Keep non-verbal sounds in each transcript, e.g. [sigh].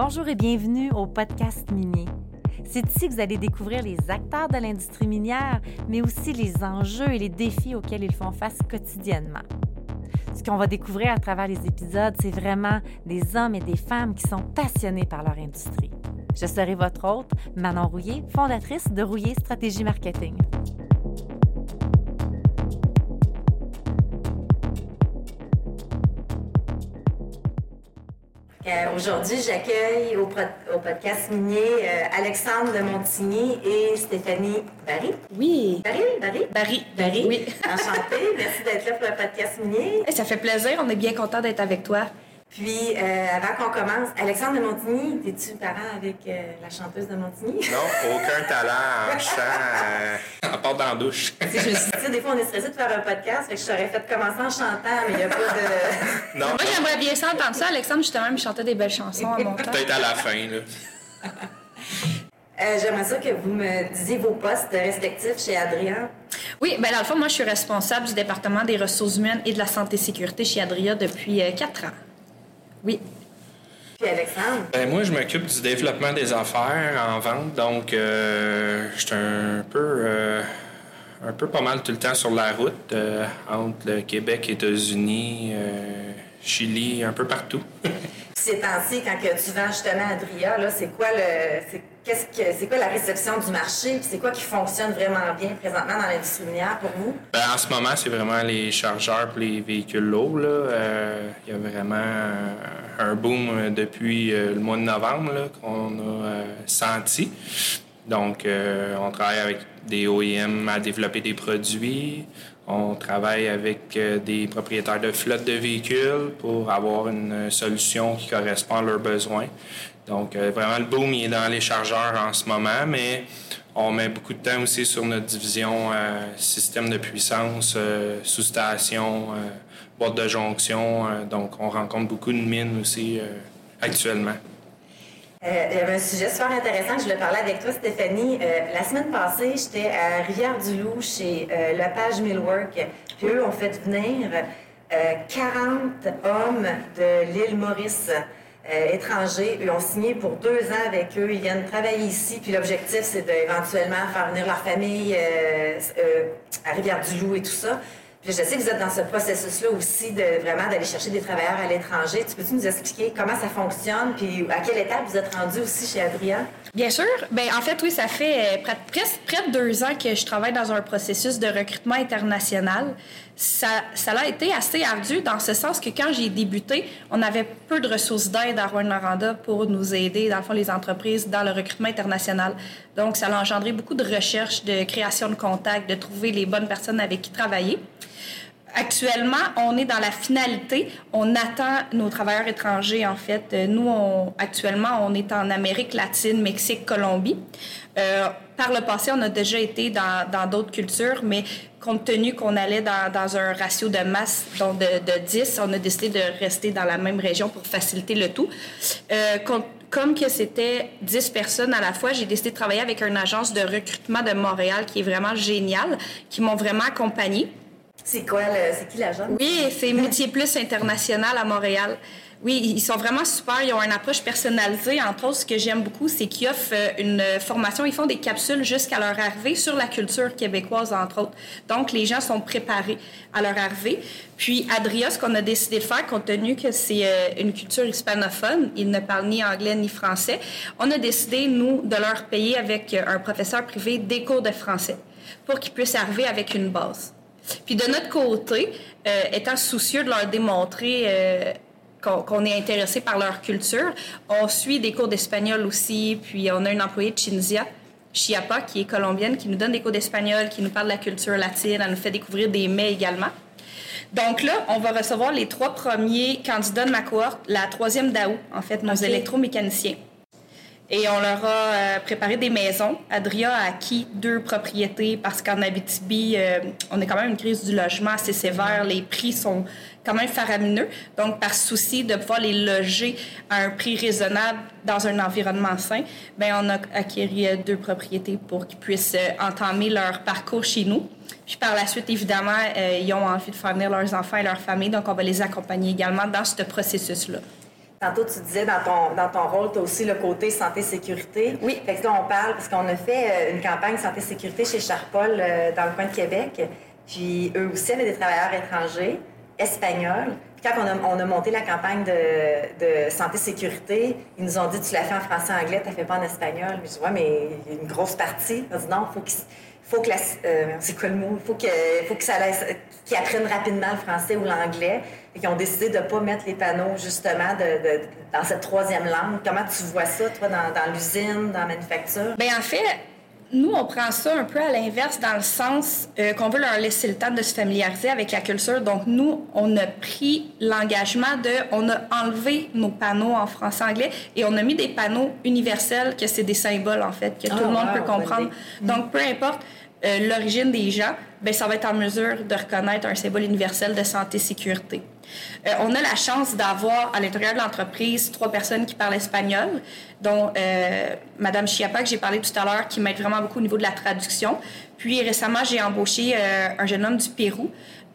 Bonjour et bienvenue au podcast minier. C'est ici que vous allez découvrir les acteurs de l'industrie minière, mais aussi les enjeux et les défis auxquels ils font face quotidiennement. Ce qu'on va découvrir à travers les épisodes, c'est vraiment des hommes et des femmes qui sont passionnés par leur industrie. Je serai votre hôte, Manon Rouillé, fondatrice de Rouillé Stratégie Marketing. Euh, aujourd'hui, j'accueille au, podcast minier euh, Alexandre de Montigny et Stéphanie Barry. Oui. Barry, Barry? Barry. Barry. Oui. Enchantée. Merci d'être là pour le podcast minier. ça fait plaisir. On est bien content d'être avec toi. Puis, euh, avant qu'on commence, Alexandre de Montigny, es-tu parent avec euh, la chanteuse de Montigny? [laughs] Non, aucun talent en chant, euh, à part dans la douche. je me suis dit, des fois, on est stressé de faire un podcast, fait que je t'aurais fait commencer en chantant, mais il n'y a pas de... non, Moi, j'aimerais bien ça entendre ça. Alexandre, justement, il chantait des belles chansons à mon temps. Peut-être à la fin, là. [laughs] Euh, j'aimerais ça que vous me disiez vos postes respectifs chez Adrien. Oui, bien dans le fond, moi, je suis responsable du département des ressources humaines et de la santé et sécurité chez Adria depuis quatre ans. Oui. Puis Alexandre? Ben, moi, je m'occupe du développement des affaires en vente, donc euh, je suis un peu, euh, un peu pas mal tout le temps sur la route euh, entre le Québec, États-Unis, Chili, un peu partout. [laughs] ces temps-ci, quand tu vends justement à Adria, c'est quoi le, qu'est-ce que, c'est quoi la réception du marché, c'est quoi qui fonctionne vraiment bien présentement dans l'industrie minière pour vous? Ben, en ce moment, c'est vraiment les chargeurs pour les véhicules lourds. Euh, il y a vraiment un boom depuis euh, le mois de novembre qu'on a euh, senti. Donc, on travaille avec des OEM à développer des produits. On travaille avec euh, des propriétaires de flottes de véhicules pour avoir une solution qui correspond à leurs besoins. Donc, euh, vraiment, le boom il est dans les chargeurs en ce moment, mais on met beaucoup de temps aussi sur notre division euh, système de puissance, sous-station, boîte de jonction. donc, on rencontre beaucoup de mines aussi actuellement. Euh, il y avait un sujet super intéressant que je voulais parler avec toi, Stéphanie. Euh, la semaine passée, j'étais à Rivière-du-Loup chez euh, Lepage Millwork. Puis eux ont fait venir 40 hommes de l'île Maurice. Étrangers. Ils ont signé pour deux ans avec eux. Ils viennent travailler ici. Puis l'objectif, c'est d'éventuellement faire venir leur famille à Rivière-du-Loup et tout ça je sais que vous êtes dans ce processus-là aussi de vraiment d'aller chercher des travailleurs à l'étranger. Tu peux-tu nous expliquer comment ça fonctionne, puis à quelle étape vous êtes rendu aussi chez Adrien? Bien sûr. Ben en fait, oui, ça fait euh, presque près de deux ans que je travaille dans un processus de recrutement international. Ça, ça a été assez ardu dans ce sens que quand j'ai débuté, on avait peu de ressources d'aide à Rouen-Noranda pour nous aider, dans le fond, les entreprises dans le recrutement international. Donc, ça a engendré beaucoup de recherches, de création de contacts, de trouver les bonnes personnes avec qui travailler. Actuellement, on est dans la finalité. On attend nos travailleurs étrangers, en fait. Euh, nous, on, actuellement, on est en Amérique latine, Mexique, Colombie. Euh, par le passé, on a déjà été dans d'autres cultures, mais compte tenu qu'on allait dans, un ratio de masse donc de, de, 10, on a décidé de rester dans la même région pour faciliter le tout. Euh, comme que c'était 10 personnes à la fois, j'ai décidé de travailler avec une agence de recrutement de Montréal qui est vraiment géniale, qui m'ont vraiment accompagnée. C'est quoi, c'est qui l'agent? Oui, c'est Métier Plus International à Montréal. Oui, ils sont vraiment super. Ils ont une approche personnalisée. Entre autres, ce que j'aime beaucoup, c'est qu'ils offrent euh, une formation. Ils font des capsules jusqu'à leur arrivée sur la culture québécoise, entre autres. Donc, les gens sont préparés à leur arrivée. Puis, Adria, ce qu'on a décidé de faire, compte tenu que c'est euh, une culture hispanophone, ils ne parlent ni anglais ni français, on a décidé, nous, de leur payer avec euh, un professeur privé des cours de français pour qu'ils puissent arriver avec une base. Puis de notre côté, euh, étant soucieux de leur démontrer euh, qu'on est intéressé par leur culture, on suit des cours d'espagnol aussi, puis on a une employée de Chinzia, Chiapa, qui est colombienne, qui nous donne des cours d'espagnol, qui nous parle de la culture latine, elle nous fait découvrir des mets également. Donc là, on va recevoir les trois premiers candidats de ma cohorte, la troisième d'AOU, en fait, nos électromécaniciens. Et on leur a euh, préparé des maisons. Adria a acquis deux propriétés parce qu'en Abitibi, euh, on a quand même une crise du logement assez sévère. Les prix sont quand même faramineux. Donc, par souci de pouvoir les loger à un prix raisonnable dans un environnement sain, ben on a acquis euh, deux propriétés pour qu'ils puissent entamer leur parcours chez nous. Puis par la suite, évidemment, ils ont envie de faire venir leurs enfants et leurs familles, donc on va les accompagner également dans ce processus-là. Tantôt, tu disais dans ton, dans ton rôle, tu as aussi le côté santé-sécurité. Oui. Fait que là, on parle, parce qu'on a fait euh, une campagne santé-sécurité chez Charpol euh, dans le coin de Québec. Puis eux aussi avaient des travailleurs étrangers, espagnols. Puis quand on a, on a monté la campagne de, de santé-sécurité, ils nous ont dit Tu l'as fait en français-anglais, tu l'as fait pas en espagnol. Mais je dis Ouais, mais il y a une grosse partie. On dit Non, il faut qu'ils faut que la, euh, c'est quoi le mot? Faut que, faut que ça laisse, qu'ils apprennent rapidement le français ou l'anglais et qu'ils ont décidé de pas mettre les panneaux justement de, de, dans cette troisième langue. Comment tu vois ça, toi, dans, dans l'usine, dans la manufacture? Bien, en fait, nous, on prend ça un peu à l'inverse dans le sens euh, qu'on veut leur laisser le temps de se familiariser avec la culture. Donc, nous, on a pris l'engagement de... On a enlevé nos panneaux en français-anglais et on a mis des panneaux universels que c'est des symboles, en fait, que tout Ah, le monde wow, peut comprendre. Donc, peu importe euh, l'origine des gens, ben, ça va être en mesure de reconnaître un symbole universel de santé-sécurité. Euh, on a la chance d'avoir à l'intérieur de l'entreprise trois personnes qui parlent espagnol, dont euh, Madame Chiapa, que j'ai parlé tout à l'heure, qui m'aide vraiment beaucoup au niveau de la traduction. Puis récemment, j'ai embauché euh, un jeune homme du Pérou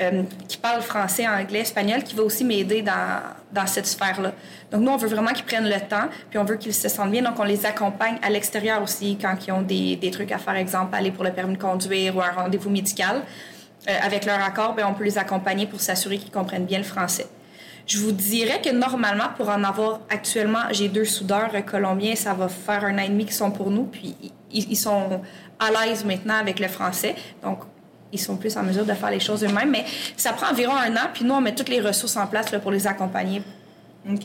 euh, qui parle français, anglais, espagnol, qui va aussi m'aider dans, dans cette sphère-là. Donc nous, on veut vraiment qu'ils prennent le temps, puis on veut qu'ils se sentent bien. Donc on les accompagne à l'extérieur aussi quand ils ont des, des trucs à faire, exemple aller pour le permis de conduire ou un rendez-vous médical. Euh, avec leur accord, ben, on peut les accompagner pour s'assurer qu'ils comprennent bien le français. Je vous dirais que normalement, pour en avoir actuellement, j'ai deux soudeurs colombiens, ça va faire un an et demi qu'ils sont pour nous, puis ils, sont à l'aise maintenant avec le français. Donc, ils sont plus en mesure de faire les choses eux-mêmes. Mais ça prend environ un an, puis nous, on met toutes les ressources en place pour les accompagner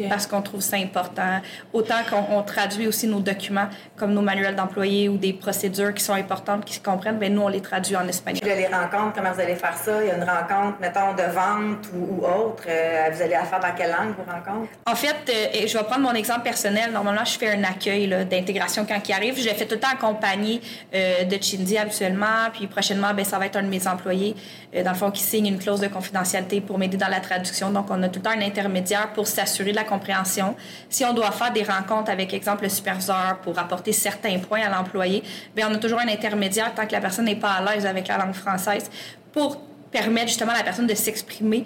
Parce qu'on trouve ça important. Autant qu'on on traduit aussi nos documents, comme nos manuels d'employés ou des procédures qui sont importantes, qui se comprennent, bien, nous, on les traduit en espagnol. Puis les rencontres, comment vous allez faire ça? Il y a une rencontre, mettons, de vente ou, ou autre. Euh, vous allez la faire dans quelle langue, vos rencontres? En fait, euh, je vais prendre mon exemple personnel. Normalement, je fais un accueil d'intégration quand il arrive. Je le fais tout le temps accompagné euh, de Chindi habituellement. Puis prochainement, ben, ça va être un de mes employés, euh, dans le fond, qui signe une clause de confidentialité pour m'aider dans la traduction. Donc, on a tout le temps un intermédiaire pour s'assurer de la compréhension. Si on doit faire des rencontres avec, exemple, le superviseur pour apporter certains points à l'employé, bien, on a toujours un intermédiaire tant que la personne n'est pas à l'aise avec la langue française pour permettre justement à la personne de s'exprimer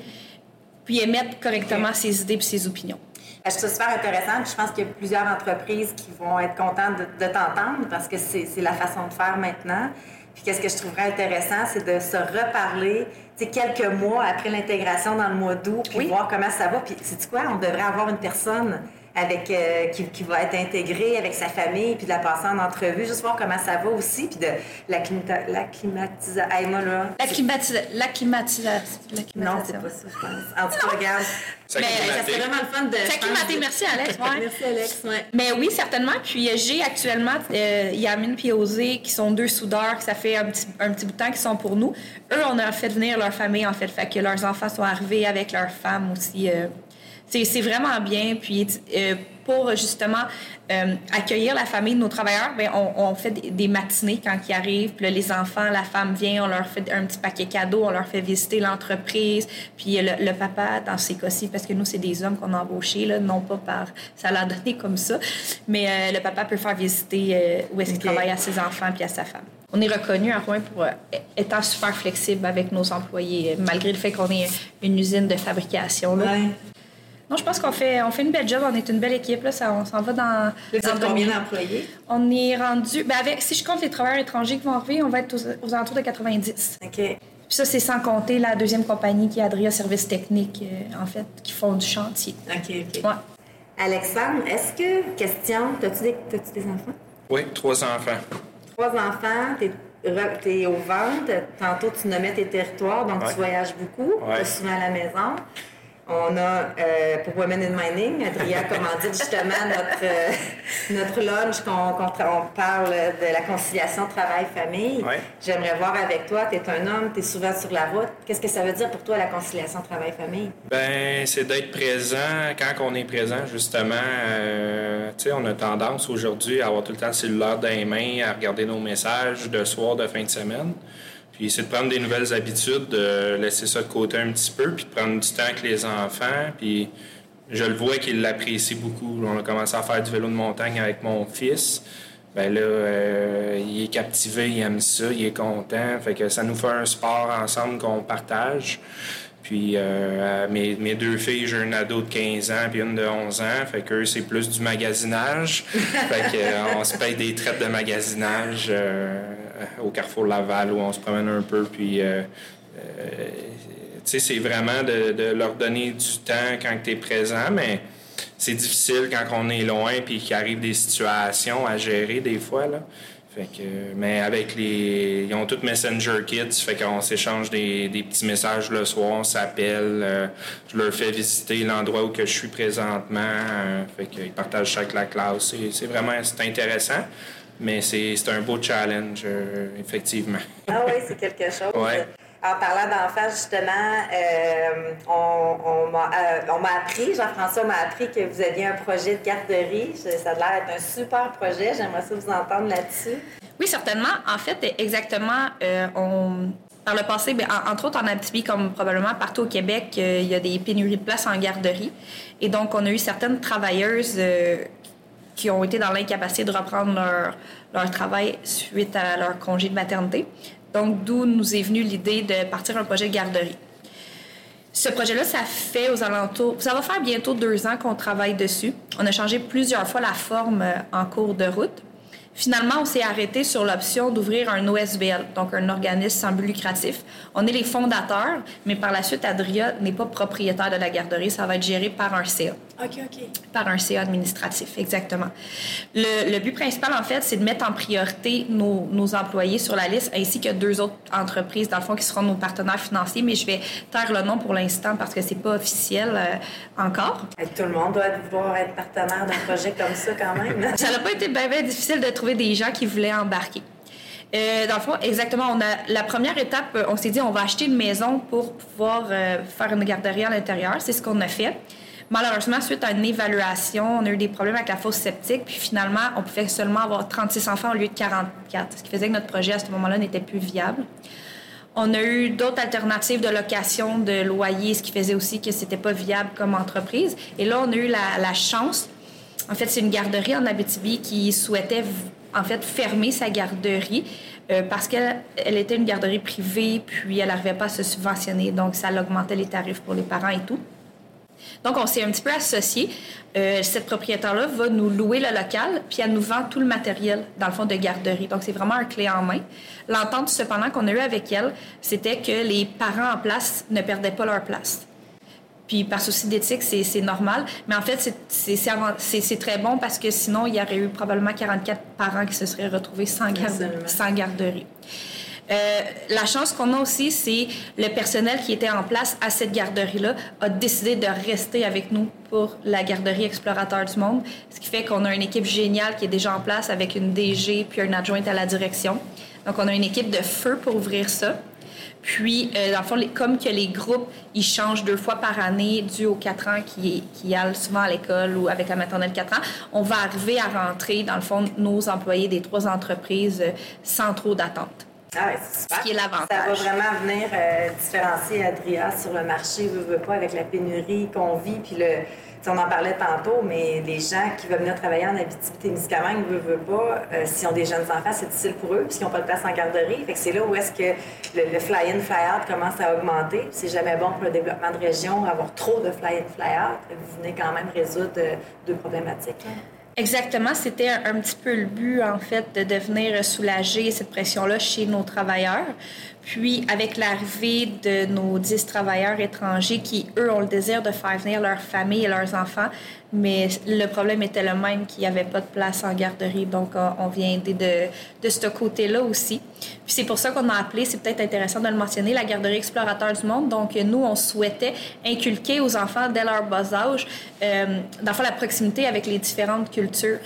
puis émettre correctement ses idées et ses opinions. Je trouve ça super intéressant. puis Je pense qu'il y a plusieurs entreprises qui vont être contentes de, t'entendre parce que c'est la façon de faire maintenant. Puis qu'est-ce que je trouverais intéressant, c'est de se reparler, tu sais, quelques mois après l'intégration dans le mois d'août, puis Oui. voir comment ça va. Puis c'est quoi, on devrait avoir une personne avec euh, qui, qui va être intégrée avec sa famille, puis de la passer en entrevue, juste voir comment ça va aussi, puis de. Hey, moi, là, La climatisa- la climatisation. la Non, c'est climatisation. pas ça, je pense. En tout cas, regarde. Ça Mais Ça serait vraiment le fun de. S'acclimater, de- merci Alex. Ouais. Merci, Alex. Ouais. Mais oui, certainement. Puis euh, j'ai actuellement euh, Yamine et Osé, qui sont deux soudeurs, que ça fait un petit, un petit bout de temps qu'ils sont pour nous. Eux, on a fait venir leur famille, en fait. Fait que leurs enfants sont arrivés avec leurs femmes aussi. euh. C'est vraiment bien. Puis euh, pour justement euh, accueillir la famille de nos travailleurs, ben, on, on fait des, matinées quand ils arrivent. Puis là, les enfants, la femme vient, on leur fait un petit paquet cadeau, on leur fait visiter l'entreprise. Puis le, le papa, dans ces cas-ci, parce que nous, c'est des hommes qu'on a embauchés, là, non pas par... Ça l'a donné comme ça. Mais euh, le papa peut faire visiter où est-ce qu'il travaille à ses enfants puis à sa femme. On est reconnu à Rouen pour euh, étant super flexible avec nos employés, malgré le fait qu'on est une usine de fabrication. Là. Ouais. Non, je pense qu'on fait, on fait une belle job. On est une belle équipe. Là, ça, on s'en va dans. Vous dans êtes combien d'employés? On est rendu. Ben avec, si je compte les travailleurs étrangers qui vont arriver, on va être aux, aux alentours de 90. OK. Puis ça, c'est sans compter la deuxième compagnie qui est Adria Services Techniques, euh, en fait, qui font du chantier. OK, OK. Ouais. Alexandre, est-ce que, question, t'as-tu des, t'as-tu des enfants? Oui, trois enfants. Trois enfants, t'es, re- t'es aux ventes, tantôt tu nommais tes territoires, donc Ouais. tu voyages beaucoup, Ouais. t'es souvent à la maison. On a, euh, pour Women in Mining, Adria commandite justement notre, euh, notre lunch qu'on, on parle de la conciliation travail-famille. Ouais. J'aimerais voir avec toi, tu es un homme, tu es souvent sur la route. Qu'est-ce que ça veut dire pour toi la conciliation travail-famille? Ben, c'est d'être présent quand on est présent, justement. Euh, tu sais, on a tendance aujourd'hui à avoir tout le temps le cellulaire dans les mains, à regarder nos messages de soir, de fin de semaine. Puis c'est de prendre des nouvelles habitudes, de laisser ça de côté un petit peu, puis de prendre du temps avec les enfants. Puis je le vois qu'il l'apprécie beaucoup. On a commencé à faire du vélo de montagne avec mon fils. Ben là, euh, il est captivé, il aime ça, il est content. Fait que ça nous fait un sport ensemble qu'on partage. Puis euh, mes, mes, deux filles, j'ai une ado de 15 ans puis une de 11 ans. Fait qu'eux, c'est plus du magasinage. [laughs] fait qu'on se paye des traites de magasinage au Carrefour Laval où on se promène un peu. Puis c'est vraiment de, leur donner du temps quand tu es présent, mais c'est difficile quand on est loin puis qu'il arrive des situations à gérer des fois. Là. Fait que, mais avec les. Ils ont tous Messenger Kids, fait qu'on s'échange des, petits messages le soir, on s'appelle. Euh, je leur fais visiter l'endroit où que je suis présentement. Euh, fait qu'ils partagent chaque la classe. C'est, vraiment intéressant, mais c'est, un beau challenge, euh, effectivement. Ah oui, c'est quelque chose. Ouais. En parlant d'enfants, justement, euh, on, euh, on m'a appris, Jean-François m'a appris que vous aviez un projet de garderie. Ça a l'air d'être un super projet. J'aimerais ça vous entendre là-dessus. Oui, certainement. En fait, exactement, euh, on, par le passé, bien, entre autres en Abitibi, comme probablement partout au Québec, il y a des pénuries de places en garderie. Et donc, on a eu certaines travailleuses qui ont été dans l'incapacité de reprendre leur, leur travail suite à leur congé de maternité. Donc, d'où nous est venue l'idée de partir un projet de garderie. Ce projet-là, ça fait aux alentours, ça va faire bientôt deux ans qu'on travaille dessus. On a changé plusieurs fois la forme euh, en cours de route. Finalement, on s'est arrêté sur l'option d'ouvrir un OSBL, donc un organisme sans but lucratif. On est les fondateurs, mais par la suite, Adria n'est pas propriétaire de la garderie. Ça va être géré par un CA. OK, OK. Par un CA administratif, exactement. Le, but principal, en fait, c'est de mettre en priorité nos, nos, employés sur la liste, ainsi que deux autres entreprises, dans le fond, qui seront nos partenaires financiers, mais je vais taire le nom pour l'instant parce que c'est pas officiel euh, encore. tout le monde doit vouloir être partenaire d'un projet comme ça, quand même. [laughs] ça n'a pas été bien, difficile de trouver des gens qui voulaient embarquer. Euh, dans le fond, exactement, on a la première étape, euh, on s'est dit on va acheter une maison pour pouvoir euh, faire une garderie à l'intérieur. C'est ce qu'on a fait. Malheureusement, suite à une évaluation, on a eu des problèmes avec la fosse septique, puis finalement, on pouvait seulement avoir 36 enfants au lieu de 44, ce qui faisait que notre projet à ce moment-là n'était plus viable. On a eu d'autres alternatives de location, de loyer, ce qui faisait aussi que c'était pas viable comme entreprise. Et là, on a eu la, chance. En fait, c'est une garderie en Abitibi qui souhaitait en fait, fermer sa garderie euh, parce qu'elle elle était une garderie privée, puis elle n'arrivait pas à se subventionner. Donc, ça augmentait les tarifs pour les parents et tout. Donc, on s'est un petit peu associé. Euh, cette propriétaire-là va nous louer le local, puis elle nous vend tout le matériel, dans le fond, de garderie. Donc, c'est vraiment un clé en main. L'entente, cependant, qu'on a eue avec elle, c'était que les parents en place ne perdaient pas leur place. Puis par souci d'éthique, c'est normal. Mais en fait, c'est très bon parce que sinon, il y aurait eu probablement 44 parents qui se seraient retrouvés sans, sans garderie. Euh, la chance qu'on a aussi, c'est le personnel qui était en place à cette garderie-là a décidé de rester avec nous pour la garderie Explorateur du Monde, ce qui fait qu'on a une équipe géniale qui est déjà en place avec une DG puis un adjoint à la direction. Donc, on a une équipe de feu pour ouvrir ça. Puis, euh, dans le fond, comme que les groupes, ils changent deux fois par année dû aux quatre ans qui, qui allent souvent à l'école ou avec la maternelle 4 ans, on va arriver à rentrer, dans le fond, nos employés des trois entreprises euh, sans trop d'attente. Ah c'est super. Ce qui est l'avantage. Ça va vraiment venir euh, différencier Adria sur le marché, veut, veut pas, avec la pénurie qu'on vit, puis le on en parlait tantôt, mais les gens qui veulent venir travailler en Abitibi-Témiscamingue ne veulent pas, euh, s'ils ont des jeunes enfants, c'est difficile pour eux, puisqu'ils n'ont pas de place en garderie. Fait que c'est là où est-ce que le, fly-in, fly-out commence à augmenter. C'est jamais bon pour le développement de région, avoir trop de fly-in, fly-out. Vous venez quand même résoudre euh, deux problématiques. Exactement, c'était un, petit peu le but, en fait, de venir soulager cette pression-là chez nos travailleurs. Puis, avec l'arrivée de nos dix travailleurs étrangers qui, eux, ont le désir de faire venir leur famille et leurs enfants, mais le problème était le même qu'il n'y avait pas de place en garderie. Donc, on vient aider de, de ce côté-là aussi. Puis, c'est pour ça qu'on a appelé, c'est peut-être intéressant de le mentionner, la garderie explorateur du monde. Donc, nous, on souhaitait inculquer aux enfants, dès leur bas âge, euh, dans la proximité avec les différentes cultures.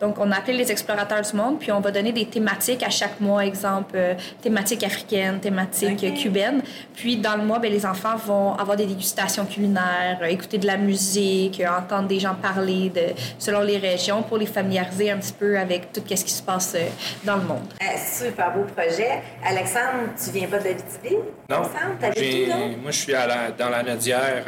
Donc, on a appelé les explorateurs du monde, puis on va donner des thématiques à chaque mois, exemple euh, thématique africaine, thématique cubaine. Puis, dans le mois, bien, les enfants vont avoir des dégustations culinaires, euh, écouter de la musique, euh, entendre des gens parler de, selon les régions pour les familiariser un petit peu avec tout ce qui se passe dans le monde. super beau projet. Alexandre, tu viens pas de l'Abitibi? Non. Moi, je suis à la, dans la Nadière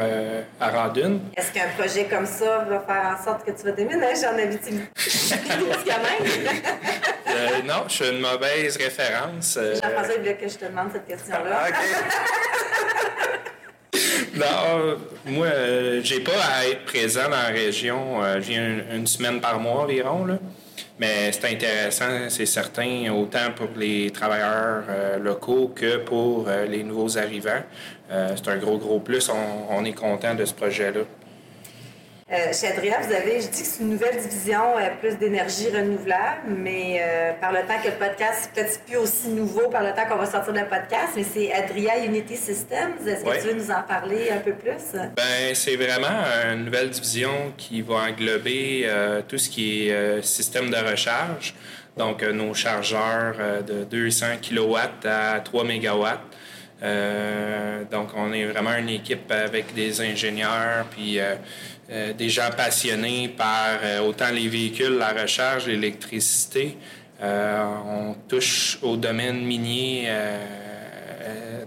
à Radune. Est-ce qu'un projet comme ça va faire en sorte que tu vas déménager en Abitibi? [laughs] [laughs] euh, non, je suis une mauvaise référence. Euh... Jean-François voulait que je te demande cette question-là. Ah, [laughs] non, moi, euh, j'ai pas à être présent dans la région. Euh, je viens une, semaine par mois environ, là. Mais c'est intéressant, c'est certain, autant pour les travailleurs euh, locaux que pour les nouveaux arrivants. c'est un gros, gros plus. on est content de ce projet-là. Euh, chez Adria, vous avez, je dis que c'est une nouvelle division, euh, plus d'énergie renouvelable, mais euh, par le temps que le podcast, c'est peut-être plus aussi nouveau par le temps qu'on va sortir le podcast, mais c'est Adria Unity Systems. Est-ce que tu veux nous en parler un peu plus? Ben, c'est vraiment une nouvelle division qui va englober tout ce qui est système de recharge, donc nos chargeurs de 200 kW à 3 MW. Donc, on est vraiment une équipe avec des ingénieurs, puis euh, des gens passionnés par euh, autant les véhicules, la recharge, l'électricité. Euh, on touche au domaine minier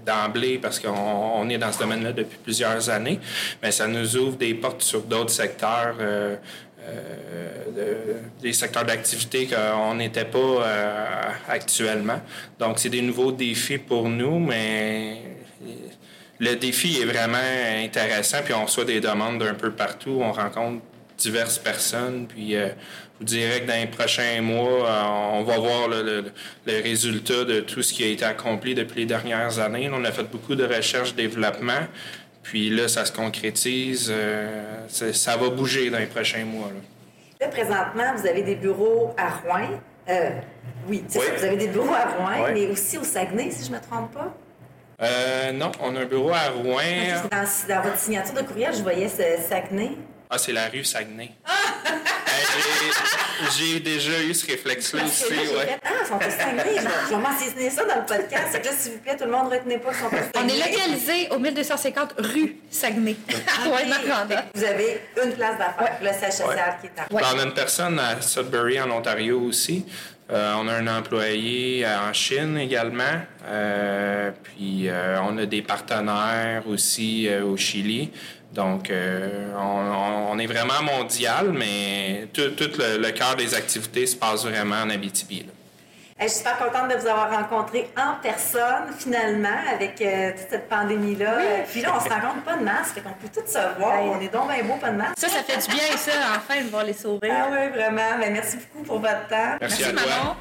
d'emblée parce qu'on est dans ce domaine-là depuis plusieurs années, mais ça nous ouvre des portes sur d'autres secteurs. Des secteurs d'activité qu'on n'était pas actuellement. Donc, c'est des nouveaux défis pour nous, mais le défi est vraiment intéressant, puis on reçoit des demandes d'un peu partout. On rencontre diverses personnes, puis euh, je vous dirais que dans les prochains mois, euh, on va voir le, résultat de tout ce qui a été accompli depuis les dernières années. On a fait beaucoup de recherche, développement, puis là, ça se concrétise. Euh, ça va bouger dans les prochains mois. Là, présentement, vous avez des bureaux à Rouen. oui, c'est ça, vous avez des bureaux à Rouen, mais aussi au Saguenay, si je ne me trompe pas. Euh, non, on a un bureau à Rouen. Dans, dans, votre signature de courriel, je voyais ce Saguenay. Ah, c'est la rue Saguenay. Ah! Ben, j'ai déjà eu ce réflexe-là aussi. ouais. ah, ils sont Saguenay. je vais mentionner ça dans le podcast. Là, s'il vous plaît, tout le monde, retenez pas qu'ils sont. On est localisé au 1250 rue Saguenay. [laughs] Ah, Vous avez une place d'affaires, le siège social qui est à On a une personne à Sudbury, en Ontario aussi. Euh, on a un employé en Chine également. Euh, puis euh, on a des partenaires aussi au Chili. Donc, on, est vraiment mondial, mais tout, le, cœur des activités se passe vraiment en Abitibi. Je suis super contente de vous avoir rencontré en personne, finalement, avec toute cette pandémie-là. Puis là, on se rend compte pas de masque, fait qu'on peut tout se voir. On est donc bien beau, pas de masque. Ça, ça fait du bien, ça, enfin, de voir les sourires. Ah oui, vraiment. Mais merci beaucoup pour votre temps. Merci, à toi.